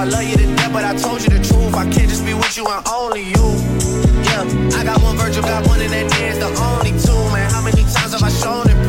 I love you to death, but I told you the truth. I can't just be with you and only you. Yeah, I got one Virgil, got one in that dance, the only two, man. How many times have I shown it?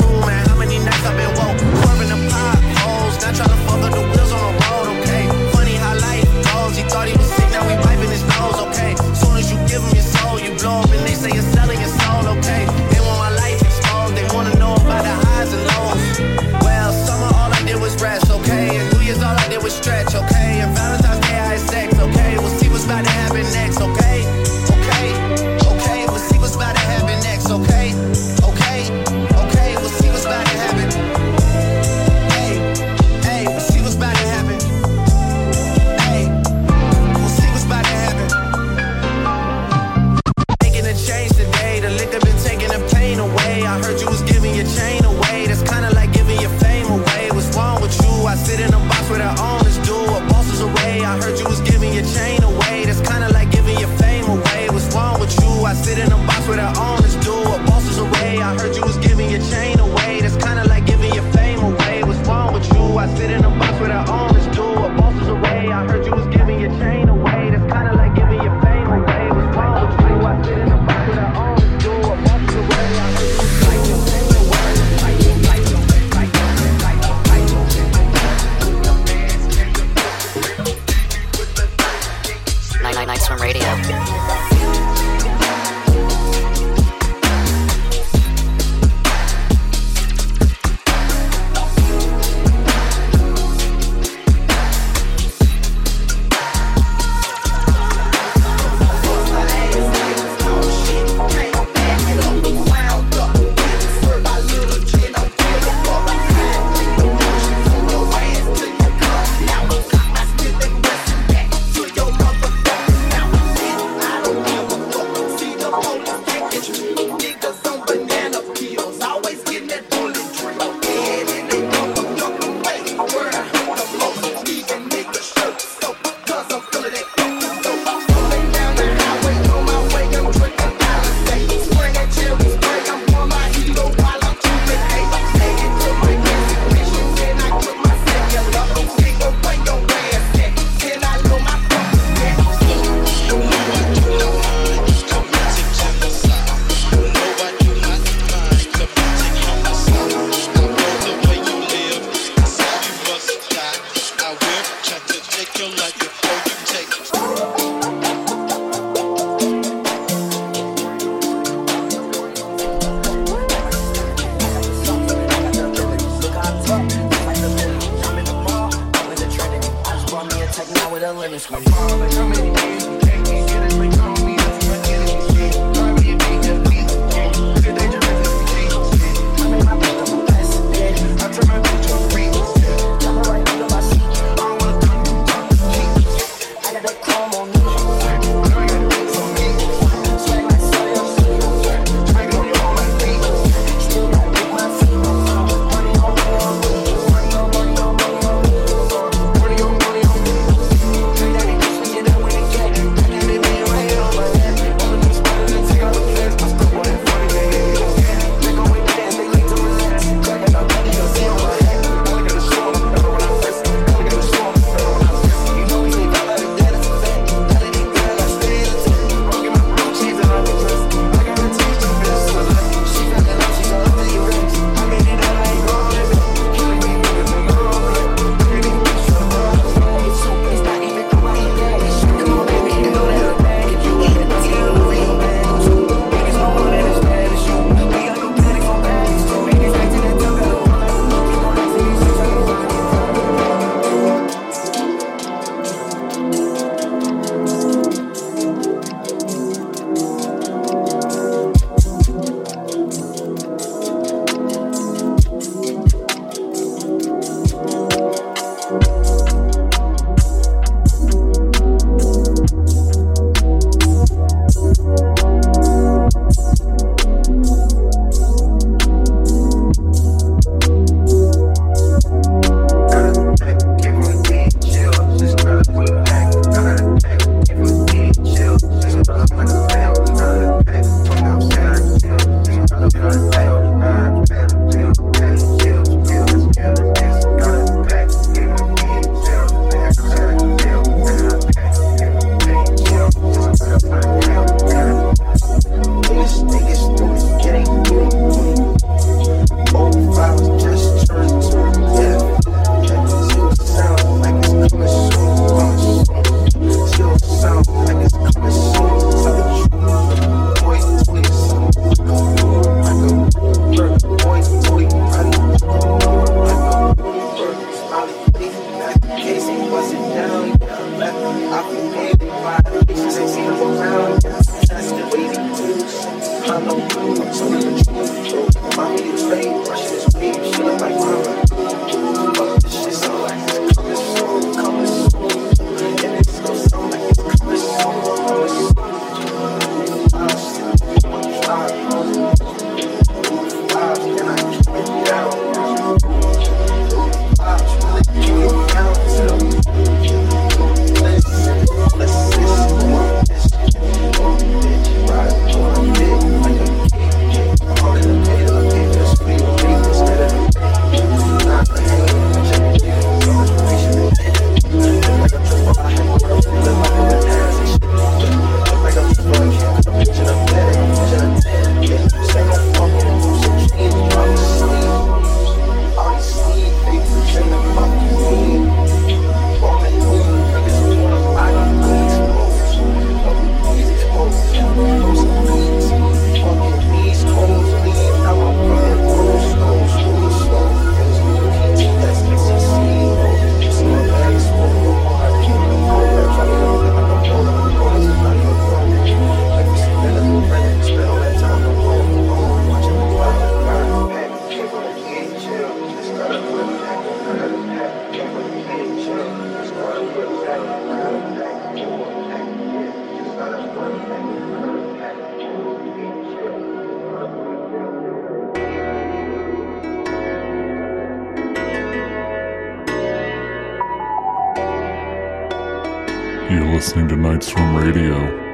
Listening to Night Swim Radio.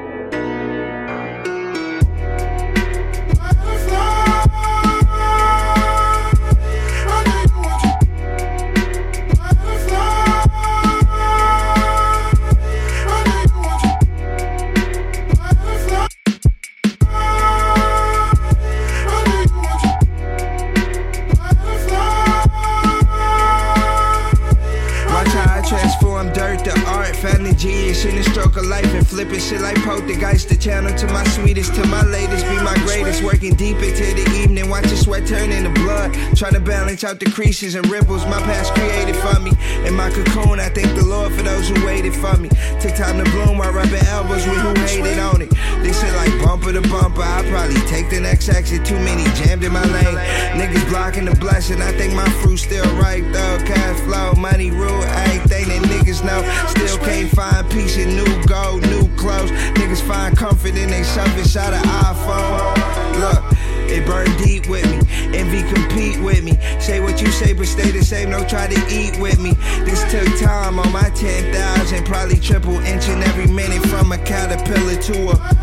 Out the creases and ripples my past created for me. In my cocoon, I thank the Lord for those who waited for me. Took time to bloom while rubbing elbows with who hated on it. They said like bumper to bumper, I probably take the next exit. Too many jammed in my lane. Niggas blocking the blessing. I think my fruit still ripe though. Cash flow, money rule, everything that niggas know. Still can't find peace in new gold, new clothes. Niggas find comfort in they selfish out of iPhone. Look. It burn deep with me. Envy compete with me. Say what you say, but stay the same. No try to eat with me. This took time on my 10,000. Probably triple inching every minute from a caterpillar to a.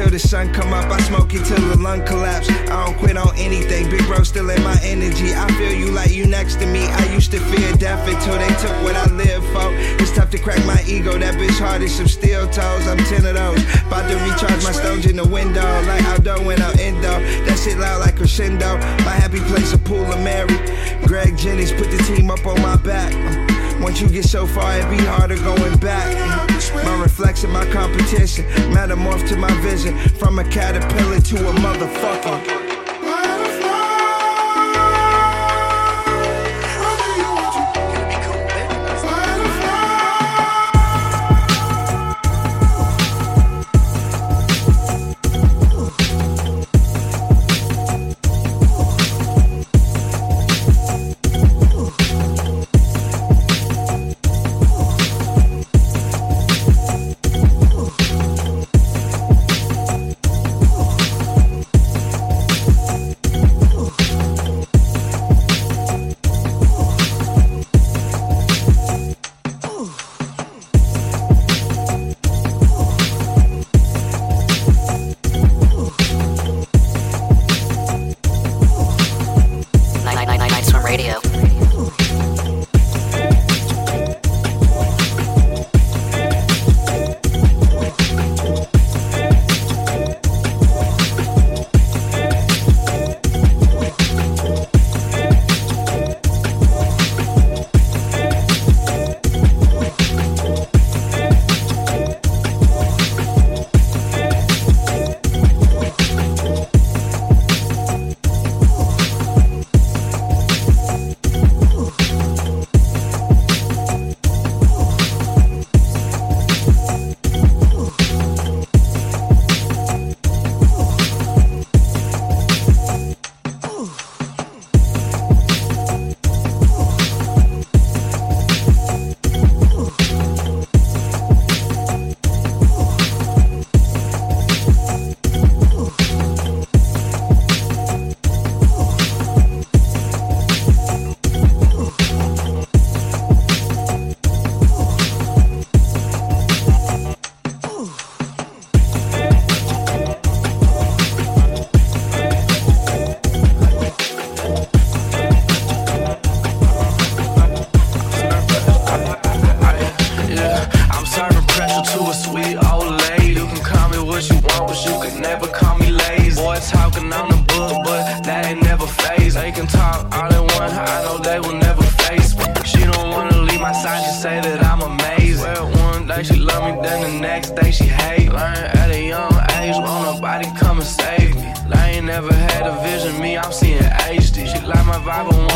till the sun come up. I smoke it till the lung collapse. I don't quit on anything. Big bro still in my energy. I feel you like you next to me. I used to fear death until they took what I live for. It's tough to crack my ego. That bitch hard as some steel toes. I'm ten of those. About to recharge my stones in the window. Like outdoor when I'm indoor. That shit loud like crescendo. My happy place, a pool of Mary. Greg Jennings put the team up on my back. Once you get so far, it be harder going back. My reflection, my competition, metamorph to my vision. From a caterpillar to a motherfucker.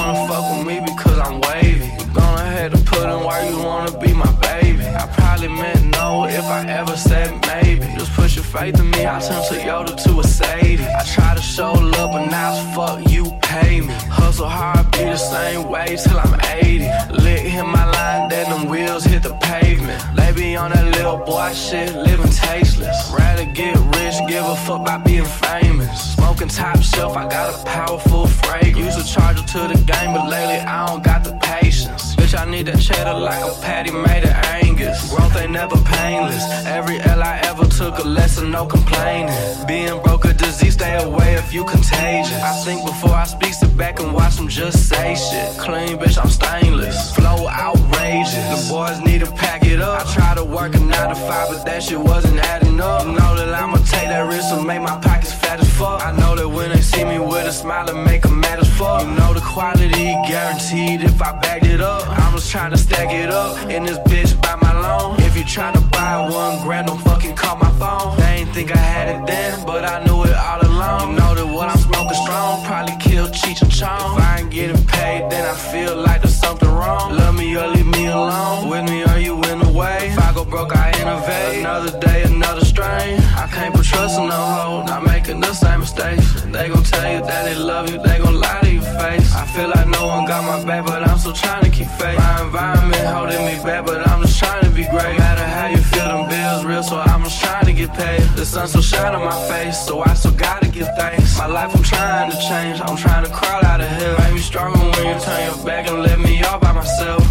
Wanna fuck with me because I'm wavy. Gone ahead and put in why you wanna be my baby. I probably meant no if I ever said maybe. Just push your faith in me, I turned Toyota to a Sadie. I try to show love, but now it's fuck you pay me. Hustle hard, be the same way till I'm 80. Lit hit my line, then them wheels hit the pavement. They be on that little boy shit, living tasteless. Rather get rich, give a fuck about being famous. Smoking top shelf, I got a powerful fragrance. Used to charge to the game, but lately I don't got the patience. Bitch, I need that cheddar like a patty made of Angus. Growth ain't never painless. Every L I ever took a lesson, no complaining. Being broke a disease, stay away if you contagious. I think before I speak, sit back and watch them just say shit. Clean, bitch, I'm stainless. Flow outrageous. The boys need to pack it up. I try to work a 9 to 5, but that shit wasn't adding up. Know that I'ma take that risk and make my pockets fat as fuck. I know that when they see me with a smile, it make them mad as fuck. You know the quality guaranteed if I backed it up. I'm just trying to stack it up in this bitch by my loan. If you tryna buy one grand, don't fucking call my phone. They ain't think I had it then, but I knew it all along. You know that what I'm smoking strong probably kill Cheech and Chong. If I ain't getting paid, then I feel like there's something wrong. Love me or leave me alone. With me or you in the way. If I go broke, I innovate. Another day, another strain. I can't trust in no not making the same mistakes. They gon' tell you that they love you, they gon' lie to your face. I feel like no one got my back, but I'm still trying to keep faith. My environment holding me back, but I'm just trying to be great. No matter how you feel, them bills real, so I'm just trying to get paid. The sun still shine on my face, so I still gotta give thanks. My life, I'm trying to change, I'm trying to crawl out of here. Make me stronger when you turn your back and let me all by myself.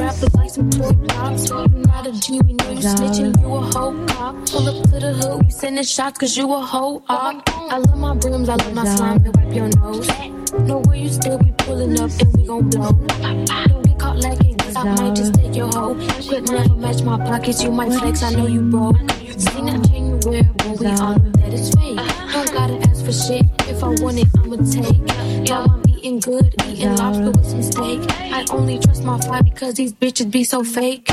Shots cause you we know now snitch in your whole pop pull up to her we said shut you a hoe op. I love my brims, I love my slime, and wipe your nose. Know where you still be pulling up and we gon' blow. Don't get caught lacking, I might just take your hoe. Could never match my pockets, you might flex, I know you broke. Seen that chain you wear, but we all know that it's fake. Don't gotta ask for shit, if I want it, I'ma take. Yeah, I'm eating good, eating lobster with some steak. I only trust my fly because these bitches be so fake.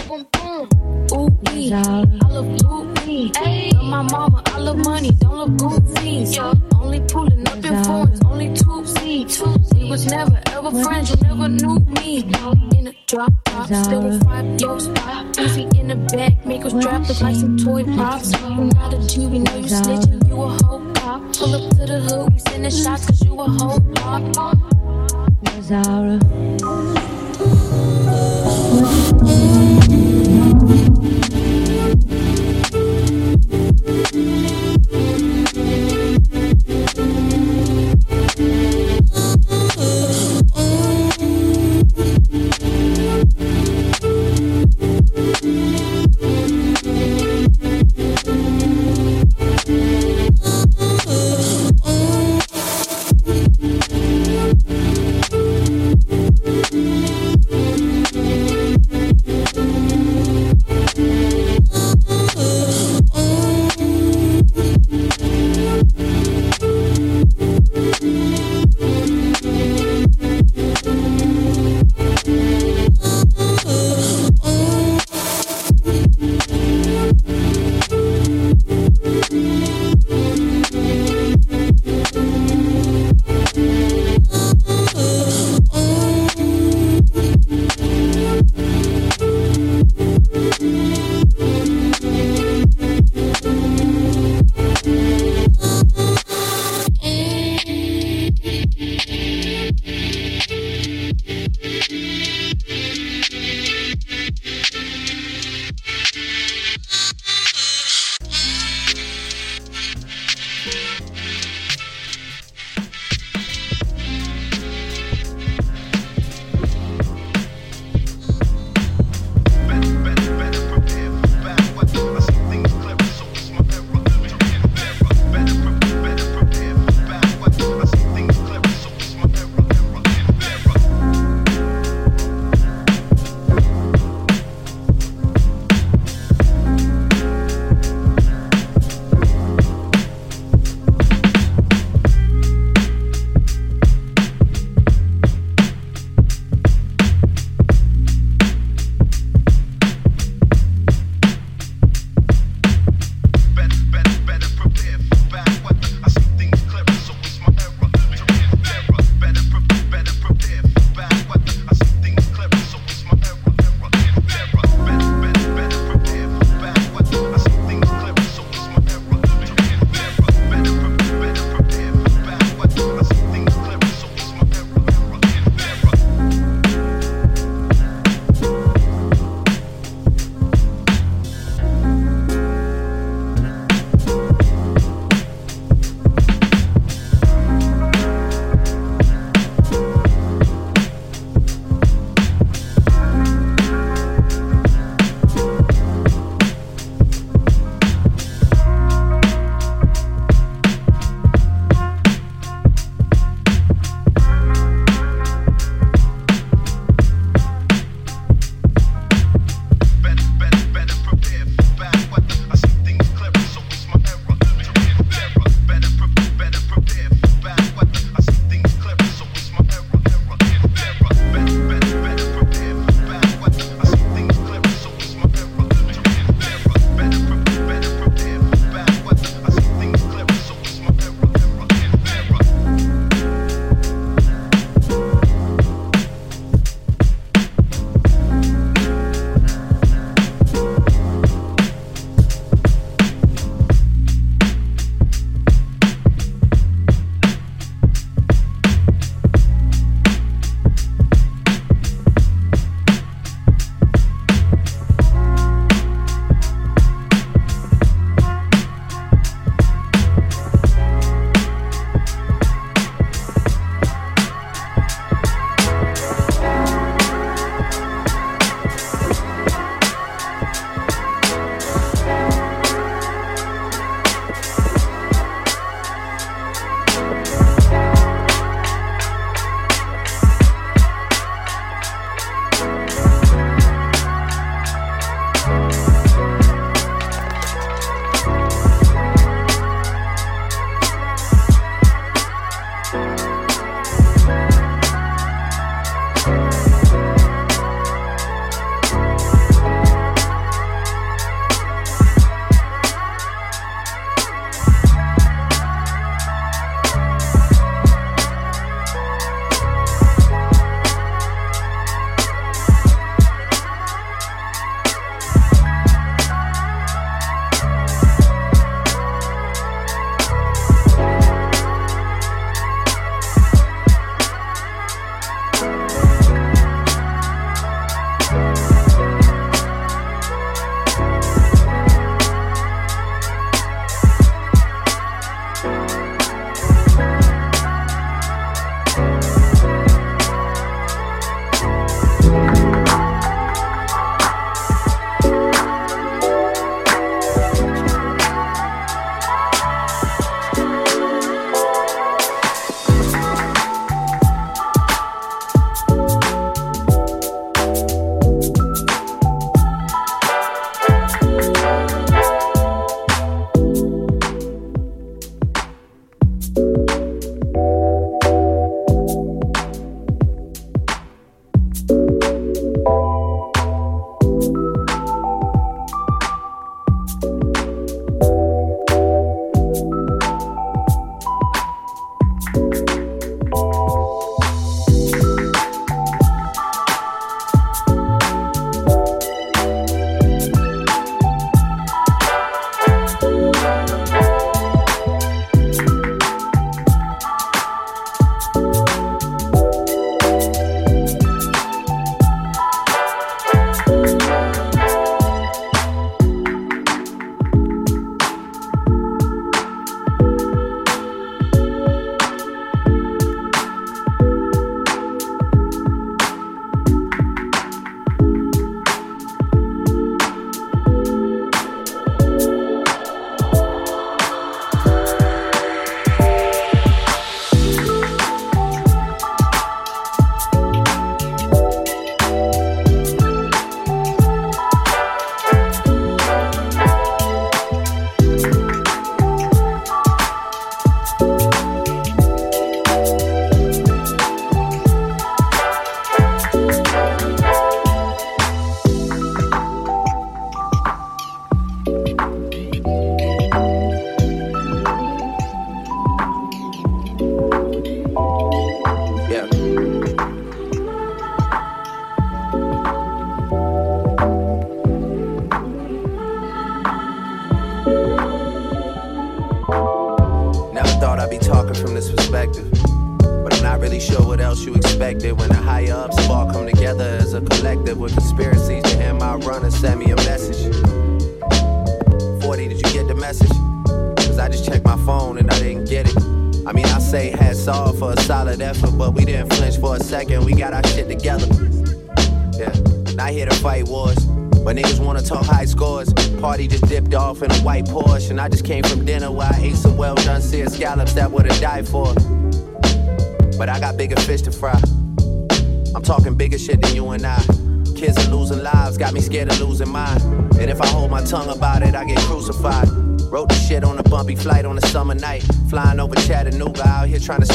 Ooh, wee, I blue wee. Love my mama, I love money, don't look goofy. Only pulling up in phones, only two seats. We was never ever friends, you never knew me. In a drop top, still with five yo spot. Uzi in the back, make us drop look like some toy pops. You not a G, we know you snitching, you a hoe cop. Pull up to the hood, we sending shots cause you a hoe pop. Zara.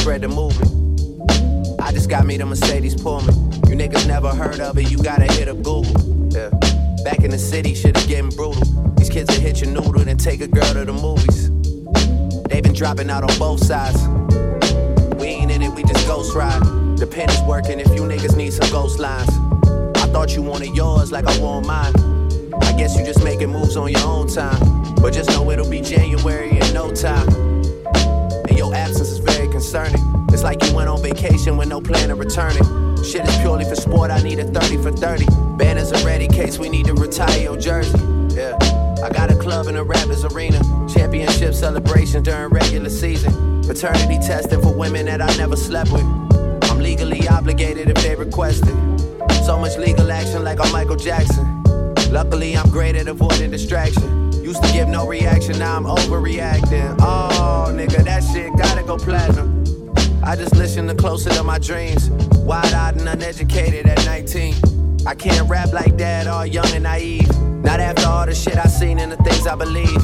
Spread the movement. I just got me the Mercedes Pullman. You niggas never heard of it, you gotta hit up Google. Yeah. Back in the city, shit is getting brutal. These kids will hit your noodle and take a girl to the movies. They been dropping out on both sides. We ain't in it, we just ghost ride. The pen is working if you niggas need some ghost lines. I thought you wanted yours like I want mine. I guess you just making moves on your own time. But just know it'll be January in no time. Like you went on vacation with no plan of returning. Shit is purely for sport, I need a 30 for 30. Banners are ready, case we need to retire your jersey. Yeah. I got a club in the rappers arena. Championship celebrations during regular season. Paternity testing for women that I never slept with. I'm legally obligated if they request it. So much legal action like I'm Michael Jackson. Luckily, I'm great at avoiding distraction. Used to give no reaction, now I'm overreacting. Oh, nigga, that shit gotta go platinum. I just listen to closer to my dreams. Wide eyed and uneducated at 19. I can't rap like that, all young and naive. Not after all the shit I seen and the things I believe.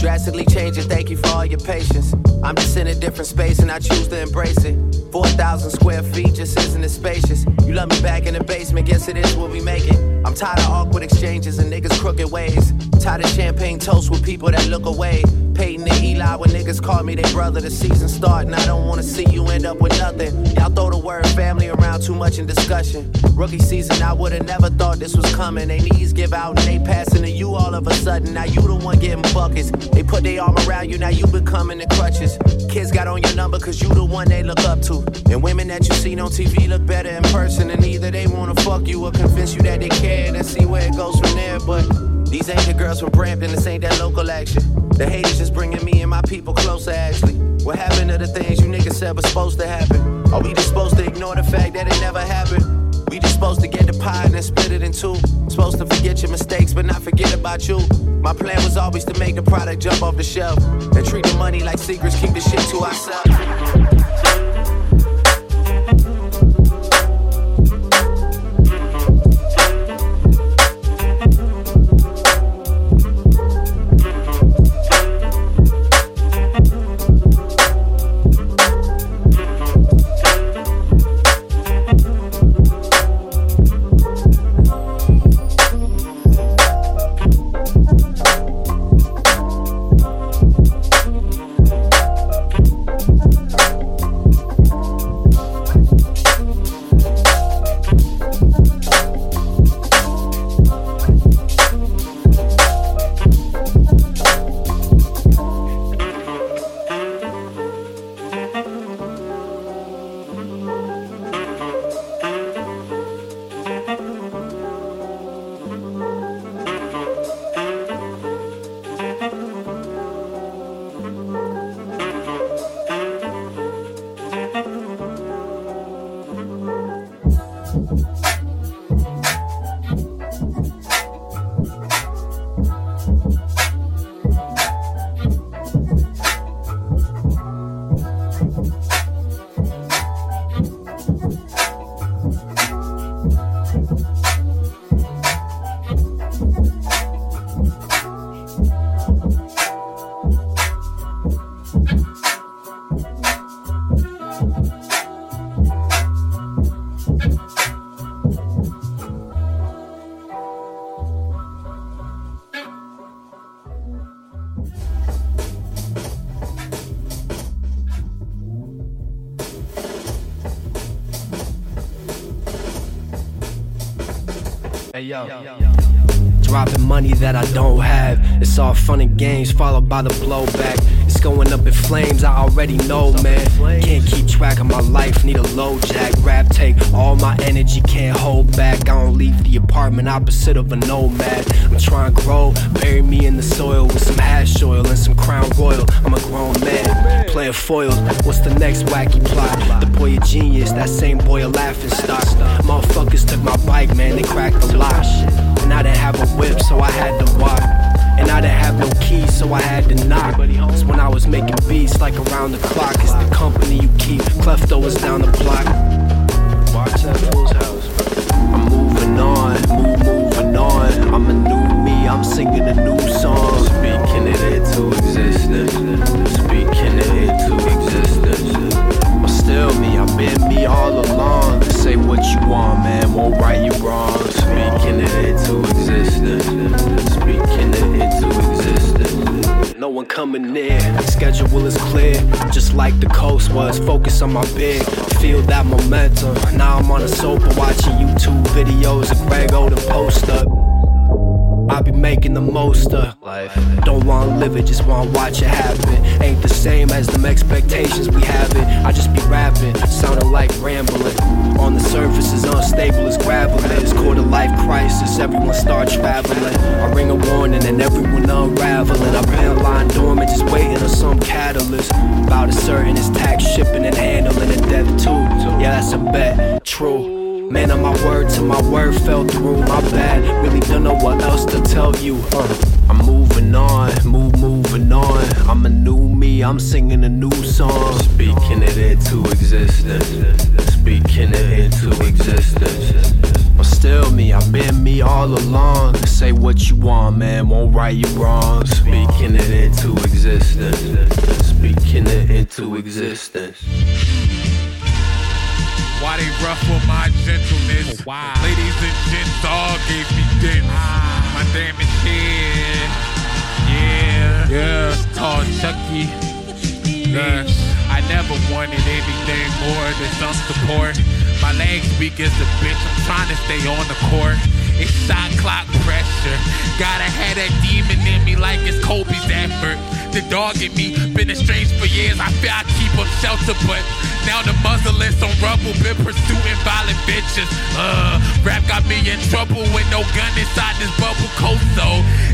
Drastically changing, thank you for all your patience. I'm just in a different space and I choose to embrace it. 4,000 square feet just isn't as spacious. You love me back in the basement, guess it is what we make it. I'm tired of awkward exchanges and niggas' crooked ways. Tired of champagne toast with people that look away. Peyton and Eli when niggas call me they brother. The season start and I don't wanna see you end up with nothing. Y'all throw the word family around too much in discussion. Rookie season, I would've never thought this was coming. They knees give out and they passing to you all of a sudden. Now you the one getting buckets. They put their arm around you, now you becoming the crutches. Kids got on your number cause you the one they look up to. And women that you seen on TV look better in person. And either they wanna fuck you or convince you that they care and see where it goes from there. But these ain't the girls from Brampton, this ain't that local action. The haters just bringing me and my people closer, actually. What happened to the things you niggas said was supposed to happen? Are we just supposed to ignore the fact that it never happened? We just supposed to get the pie and then split it in two. Supposed to forget your mistakes, but not forget about you. My plan was always to make the product jump off the shelf and treat the money like secrets, keep the shit to ourselves. Money that I don't have. It's all fun and games, followed by the blowback. It's going up in flames, I already know, man. Can't keep track of my life, need a LoJack. Rap take all my energy, can't hold back. I don't leave the apartment opposite of a nomad. I'm trying to grow, bury me in the soil with some hash oil and some crown royal. I'm a grown man, playing foils. What's the next wacky plot? The boy a genius, that same boy a laughing stock. Motherfuckers took my bike, man, they cracked the lock. And I didn't have a whip, so I had to walk. And I didn't have no keys, so I had to knock. It's when I was making beats like around the clock. It's the company you keep. Clefto was down the block. Watch that fool's house. I'm moving on, move, moving on. I'm a new me, I'm singing a new song. Speaking it into existence. Speaking it into existence. I'm still me, I've been me all along. Say what you want, man, won't right you wrong. Speaking it into existence. Speaking it into existence. No one coming near, schedule is clear. Just like the coast was, focus on my big. Feel that momentum. Now I'm on a sofa watching YouTube videos of Greg Oden post up. I be making the most of life. Don't wanna live it, just wanna watch it happen. Ain't the same as them expectations we have it. I just be rapping, sounding like rambling. On the surface is unstable as gravel is. Quarter life crisis, everyone start traveling. I ring a warning and everyone unraveling. I've been lying dormant, just waiting on some catalyst. About a certain as tax shipping and handling and death too. Yeah, that's a bet, true. Man, on my word till my word fell through. My bad, really don't know what else to tell you. Uh, I'm moving on, move, moving on. I'm a new me, I'm singing a new song. Speaking it into existence. Speaking it into existence. I'm still me, I've been me all along. Say what you want, man, won't right you wrong. Speaking it into existence. Speaking it into existence. Why they ruffle my gentleness? Oh, wow. Ladies and gents all gave me dents. My damage here. Yeah. Yeah. Called Chucky. Yes. I never wanted anything more than some support. My legs weak as a bitch. I'm trying to stay on the court. It's shot clock pressure. Gotta have that demon in me like it's Kobe's effort. The dog in me been estranged for years. I fear I keep him shelter, but now the muzzle's on rubble. Been pursuing violent bitches. Uh, rap got me in trouble with no gun inside this bubble coat. So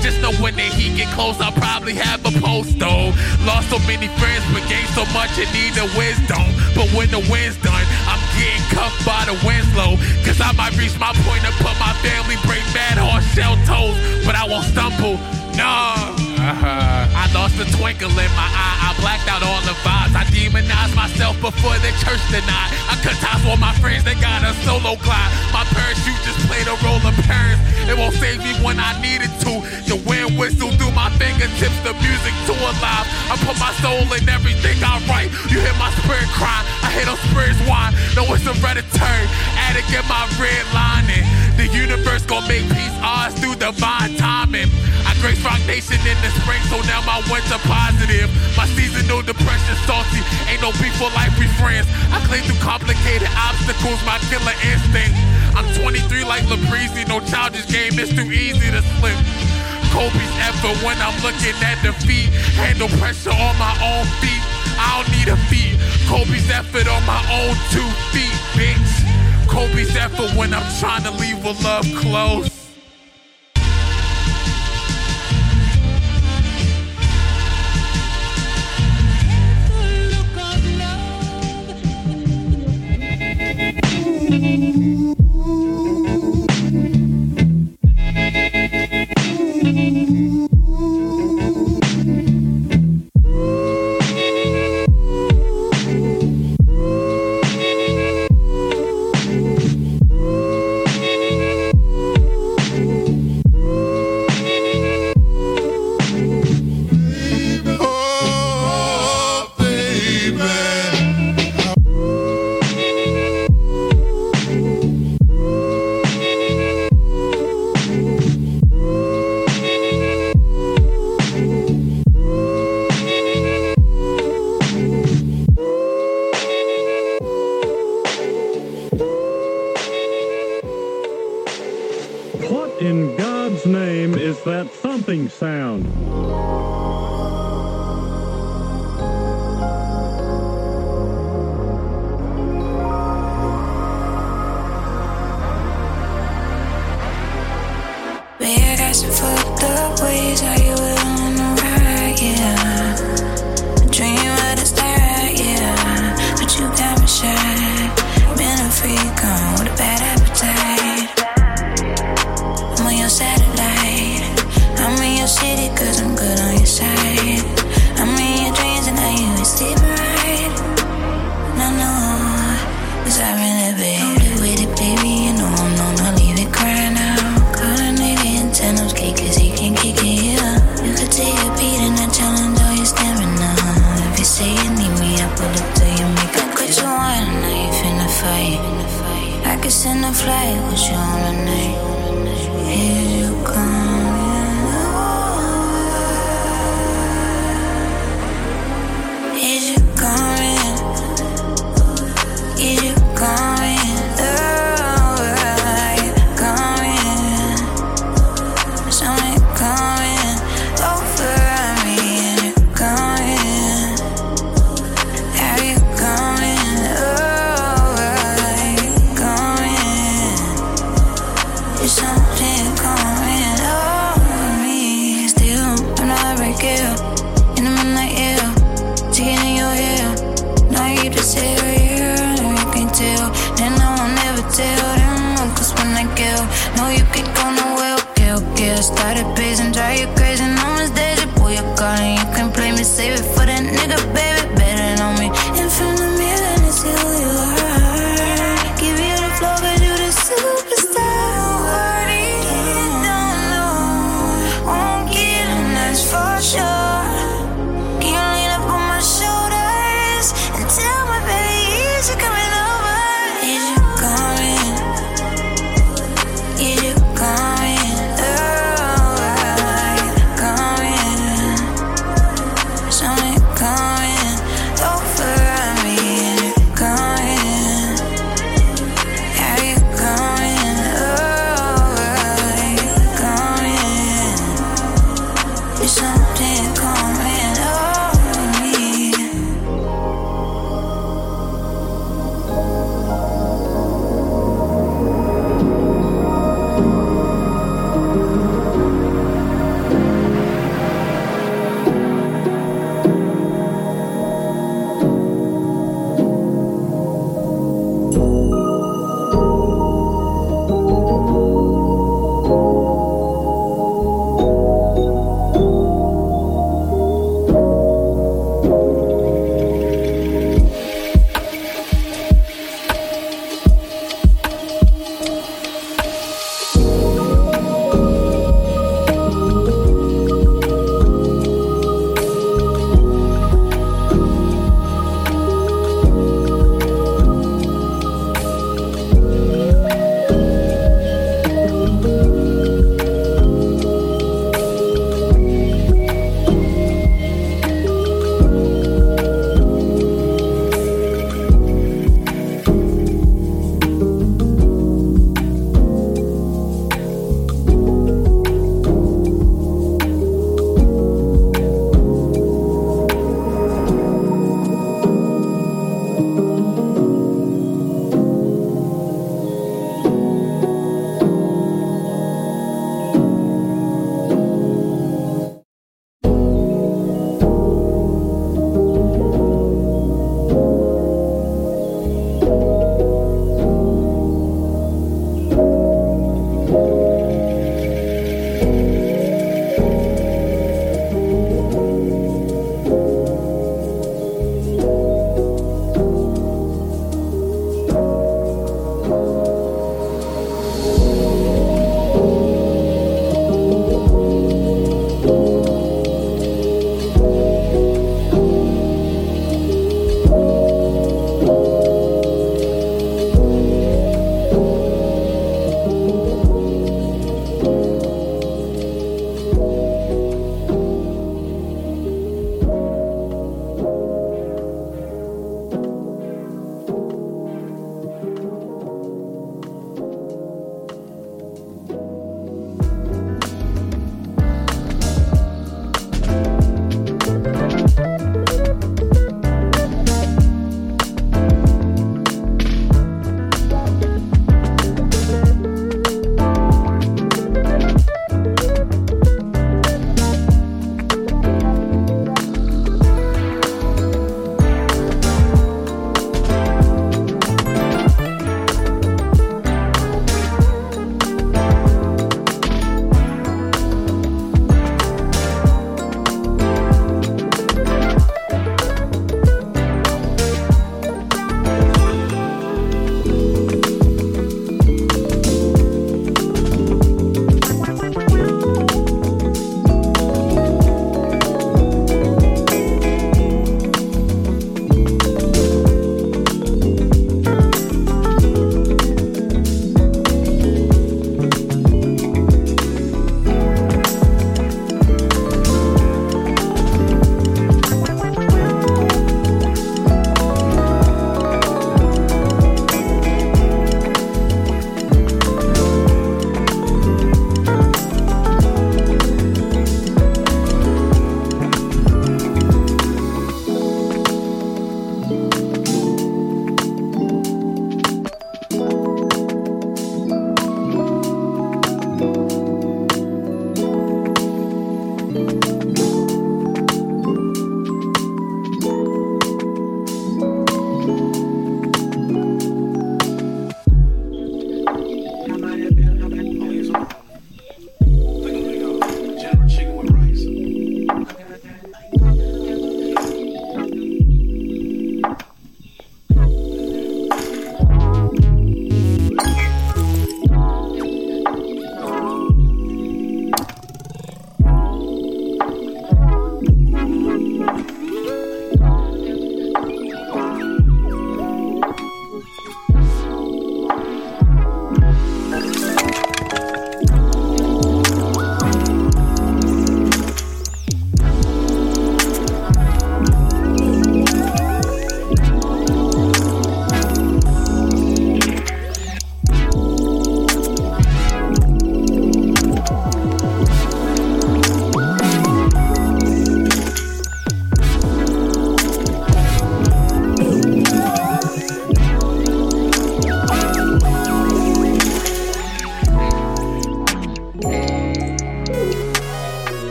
just know when the heat get close, I'll probably have a post though. Lost so many friends, but gained so much and need a wisdom. But when the wind's done, I'm getting cuffed by the Winslow. Cause I might reach my point and put my family break mad horse shell toes, but I won't stumble. Nah. Uh-huh. I lost the twinkle in my eye. I blacked out all the vibes. I demonized myself before the church denied. I cut ties with my friends. They got a solo glide. My parachute just played a role of parents. It won't save me when I needed to. The wind whistle through my fingertips. The music too alive. I put my soul in everything I write. You hear my spirit cry. I hear those spirits whine. No, it's a hereditary. Addict in my red lining. The universe gon' make peace ours through divine timing. I grace Roc Nation in the spring, so now my winter positive. My seasonal depression salty. Ain't no beef for life, we friends. I clean through complicated obstacles, my killer instinct. I'm 23 like Labrizi, no childish game, it's too easy to slip. Kobe's effort when I'm looking at defeat. Handle pressure on my own feet. I don't need a feet. Kobe's effort on my own two feet, bitch. Kobe's effort when I'm trying to leave a love close.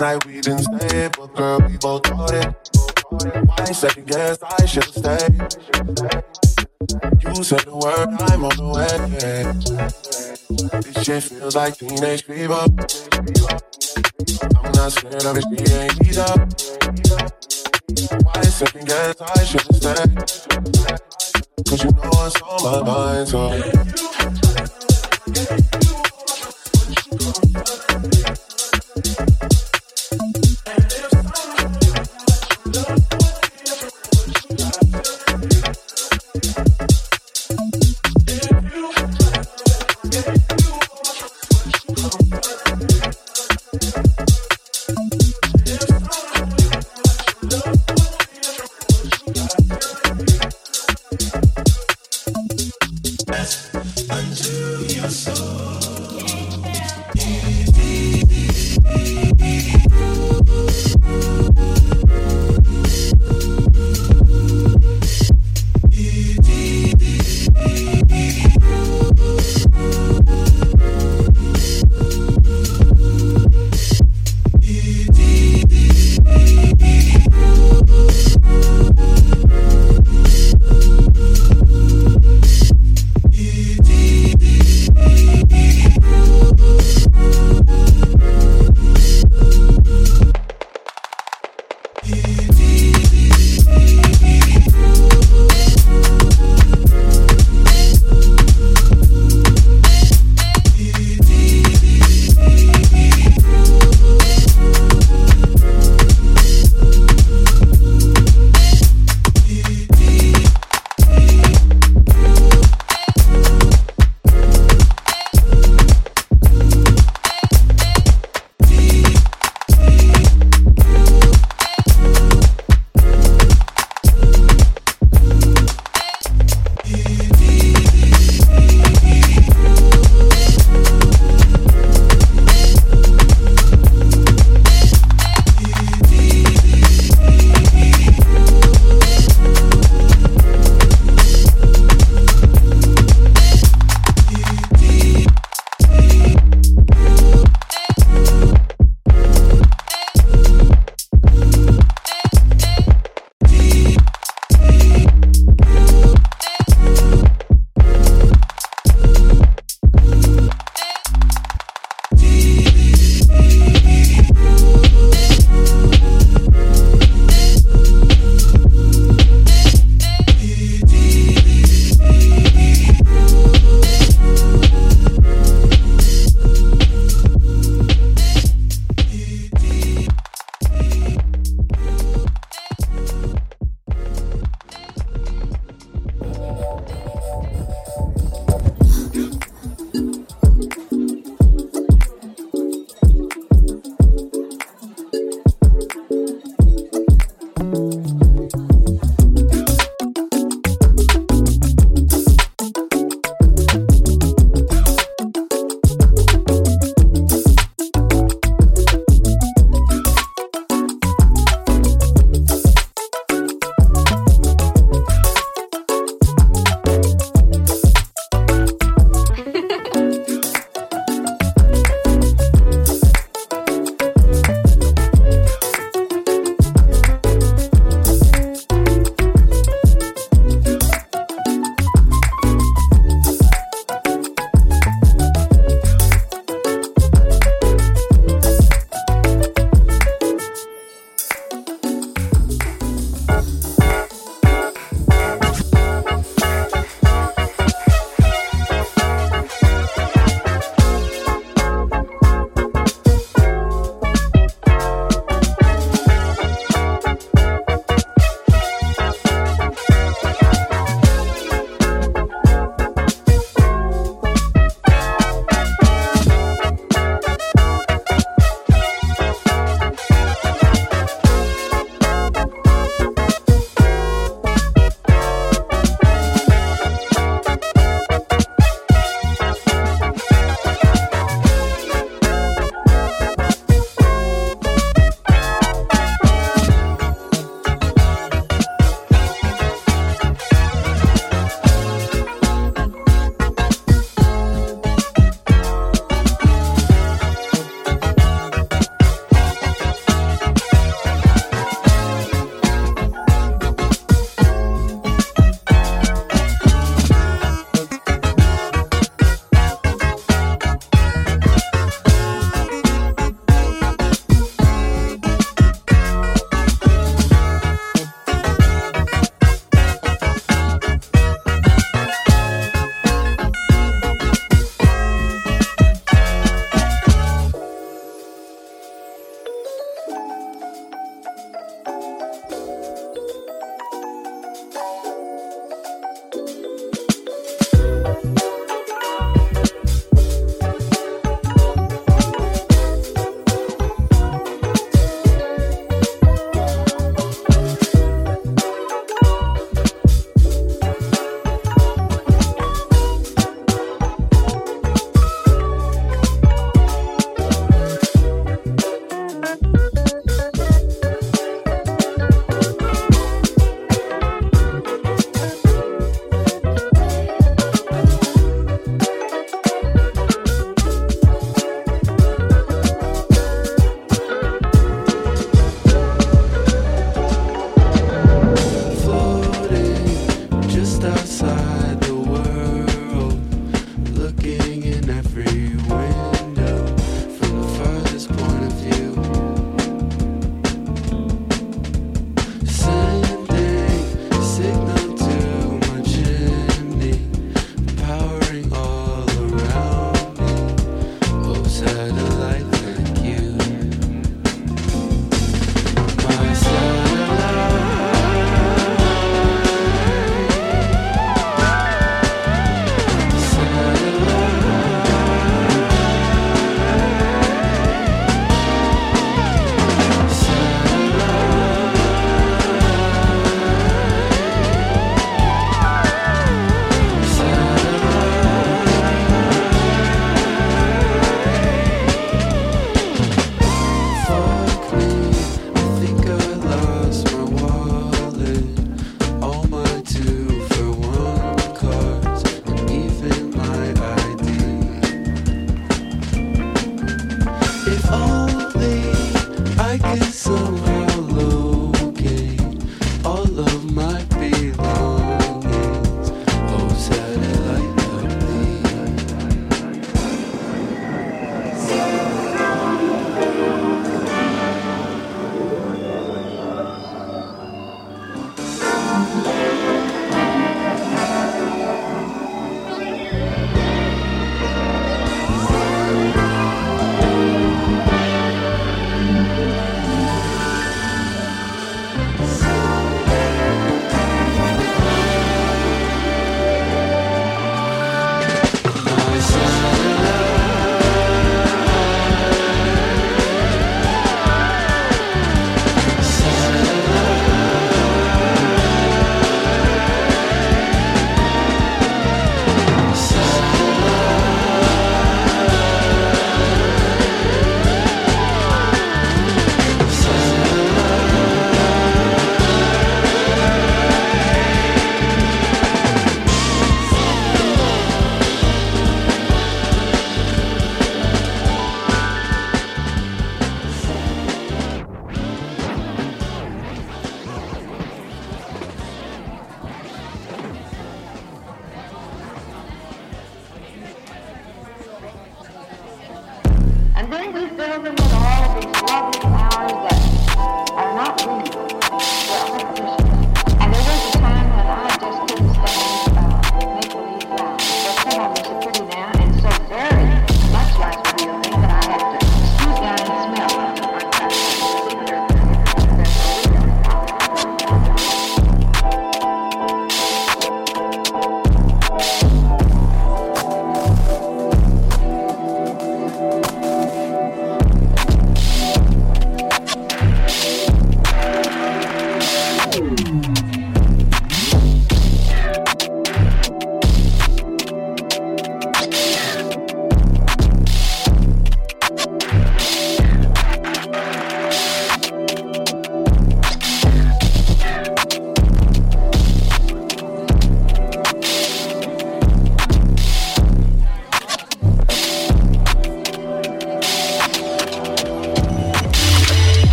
Last night we didn't say but girl, we both thought it. Why second guess I should stay? You said the word, I'm on the way. This shit feels like teenage fever. I'm not scared of it, she ain't either. Why second guess I should stay? Cause you know it's on my mind, so.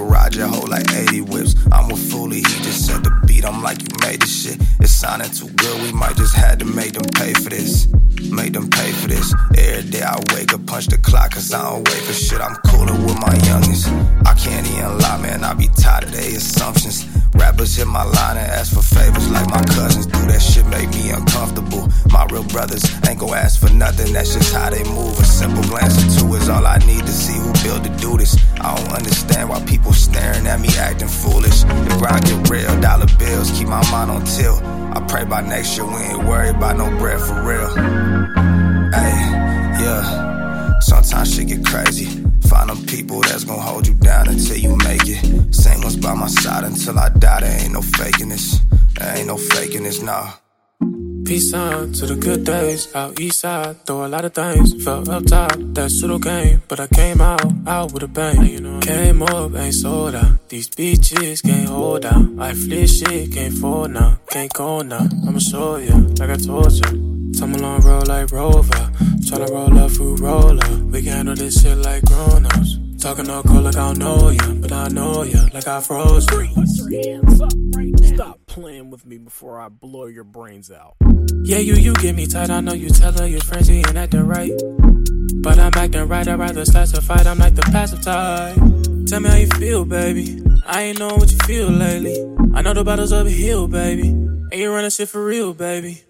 Garage, hold like 80 whips. I'm with Foolie, he just said the beat. I'm like, you made this shit. It's sounding too good, we might just had to make them pay for this. Make them pay for this. Every day I wake up, punch the clock, cause I don't wait for shit. I'm coolin' with my youngest. I can't even lie, man, I be tired of their assumptions. Rappers hit my line and ask for favors like my cousins do. That shit make me uncomfortable. My real brothers ain't gon' ask for nothing, that's just how they move. A simple glance or two is all I need to see who built to do this. I don't understand why people staring at me acting foolish. The grind get real, dollar bills keep my mind on tilt. I pray by next year we ain't worried about no bread for real. Hey, yeah. Sometimes shit get crazy. Find them people that's gonna hold you down until you make it. Same ones by my side until I die. There ain't no faking this. There ain't no faking this, nah. Peace out to the good days out east side. Throw a lot of things. Felt up top, that pseudo game. But I came out, out with a bang. You know, Came up, ain't sold out. These bitches can't hold out. I flee shit, can't fall now. Can't go now. I'ma show ya, like I told ya. Come along, roll like Rover. Tryna roll up, through roller. We can handle this shit like grown ups. Talking all cold like I know ya, but I know ya, like I froze you. Stop playing with me before I blow your brains out. Yeah, you you get me tight. I know you tell her your friends he ain't acting right. But I'm acting right. I'd rather start to fight. I'm like the passive type. Tell me how you feel, baby. I ain't know what you feel lately. I know the battle's up hill, baby. And you running shit for real, baby.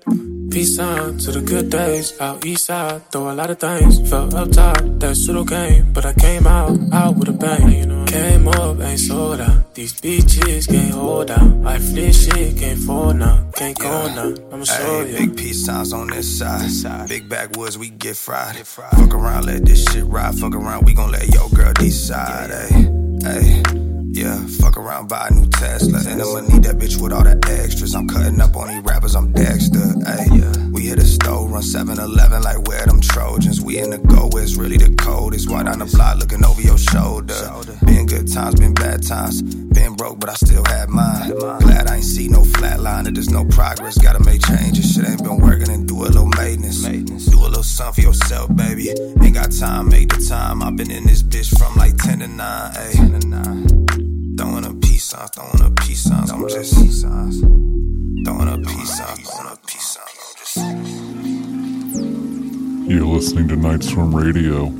Peace out to the good days out east side. Throw a lot of things. Felt up top, that pseudo game. But I came out, out with a bang. You know, came up, ain't sold out. These beaches can't hold out. I flee shit, can't fall now. Can't go now. I'ma show you. big peace signs on this side. side Big backwoods, we get fried. Fuck around, let this shit ride. Fuck around, we gon' let your girl decide. Hey, hey. Yeah, fuck around, buy a new Tesla. And I'ma need that bitch with all the extras. I'm cutting up on these rappers, I'm Dexter. Hey, we hit a store, run 7 Eleven like where them Trojans. We in the go where it's really the coldest. Walk down the block looking over your shoulder. Been good times, been bad times. Been broke, but I still had mine. Glad I ain't see no flatline, that there's no progress. Gotta make changes. Shit ain't been working and do a little maintenance. Do a little something for yourself, baby. Ain't got time, make the time. I've been in this bitch from like 10 to 9. Ayy. Throwing up peace signs, throwing up peace signs. I'm just throwing up peace signs, throwing up peace signs. You're listening to Night Swim Radio.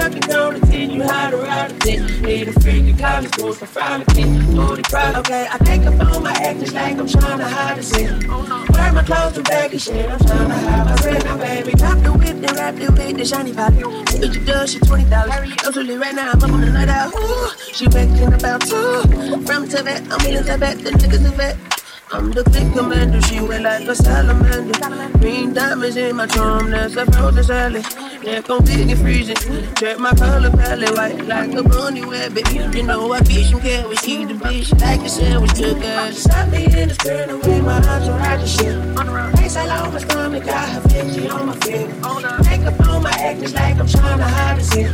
Fucking gonna teach you how to ride a dick. Need a freaky college school for five kids. Booty pride. Okay, I take up on my acne like I'm trying to hide a shit. Wear my clothes to baggy shit, I'm trying to hide my pregnant baby. Pop the whip, then wrap the whip, the shiny pop. What you do, she $20. Absolutely right now, I'm on the night out. Ooh, she baking about two. From Tibet, I'm in Tibet, the niggas a vet. I'm the big commander, she went like a salamander. Green diamonds in my charm, that's a frozen salad. Yeah, gon' get it freezing. Check my color palette, white like a bunny rabbit. You know I fish and cat, we see the bitch like a sandwich took us. Stop me in the spirit with my entourage and shit. Ace all on my stomach, got her 50 on my feet. Makeup on my acne like I'm trying to hide a shit.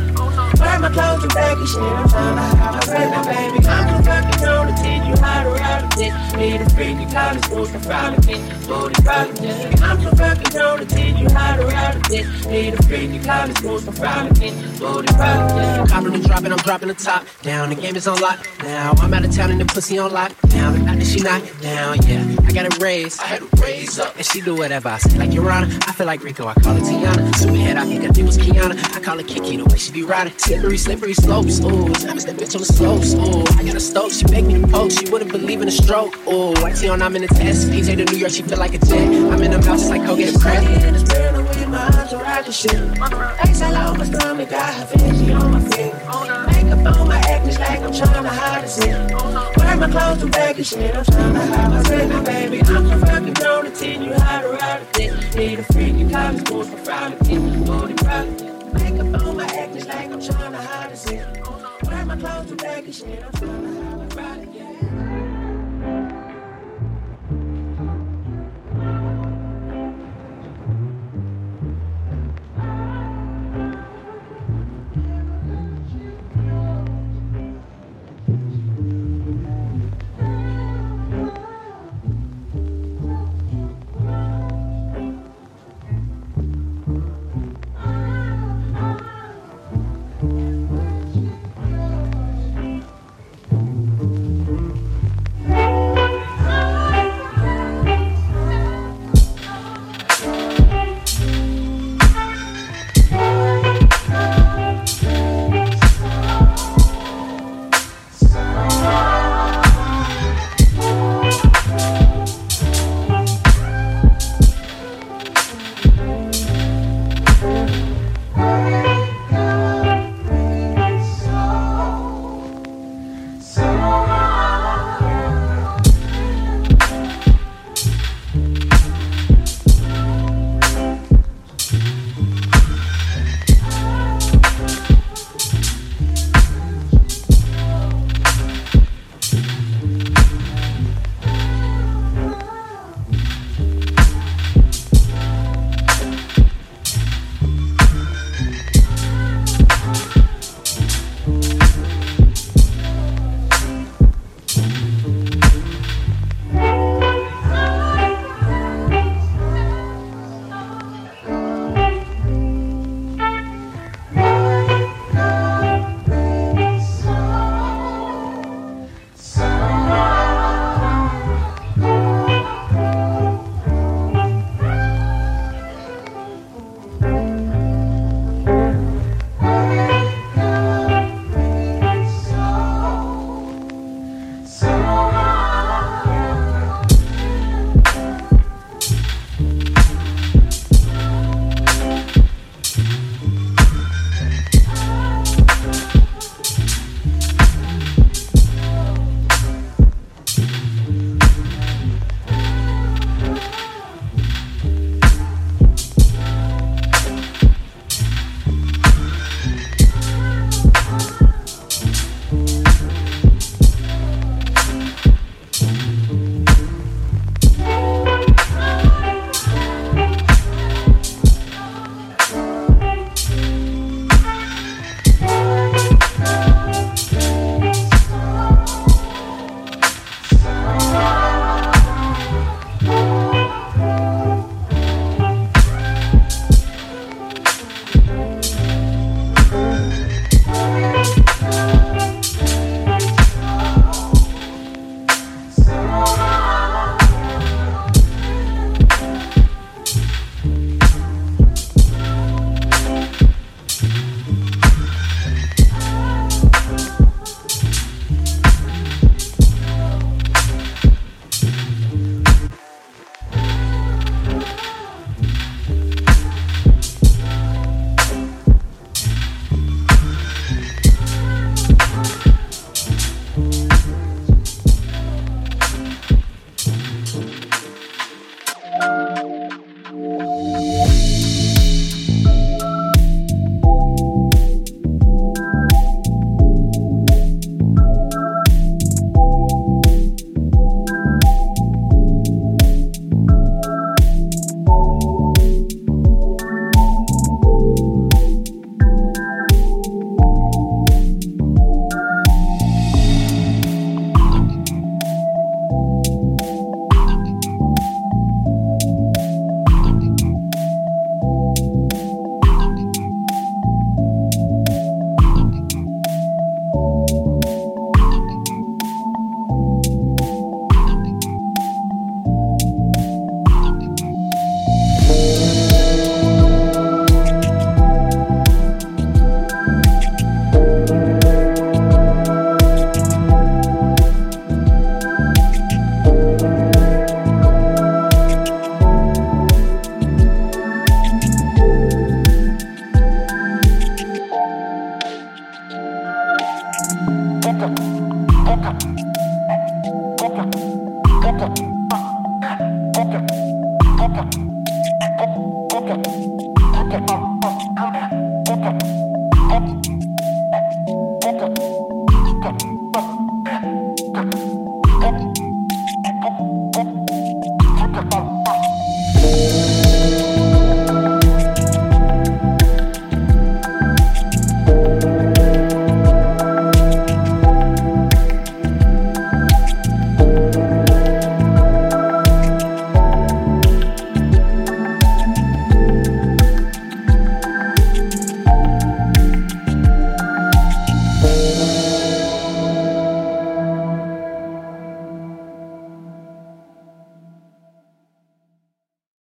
Wear my clothes and baggy shit, I'm trying to hide my pregnant baby. I'm too fucking known to teach you how to ride a dick. Need a freaky college school for frolic booty frolic. I'm too fucking known to teach you how to ride a dick. Need a freaky college school for frolic booty frolic. Copping and dropping, I'm dropping the top down. The game is on lock now. I'm out of town and the pussy on lock down. The night that she knock down, yeah. I got it raised, I had to raise up, and she do whatever I say. Like Your Honor, I feel like Rico, I call her Tiana. Sweet head, I think her name was. I call her Kiki the way she be riding. Slippery, slippery slopes, ooh. Time that bitch on the slopes, ooh. I got a stove, she make me the post. She wouldn't believe in a stroke, ooh. I see on I'm in the test. PJ to New York, she feel like a jet. I'm in the mouth just like Pratt. in the spirit and. Ace all my stomach, got her 50 on my feet. Makeup on my acne like I'm trying to hide a shit. Wear my clothes to baggy shit, I'm trying to hide my pregnant baby. I'm so fucking known to teach you how to ride a dick. Need a freaky college school for frolic booty frolic. Makeup on my acne like I'm trying to hide a shit. Wear my clothes to baggy shit, I'm trying to hide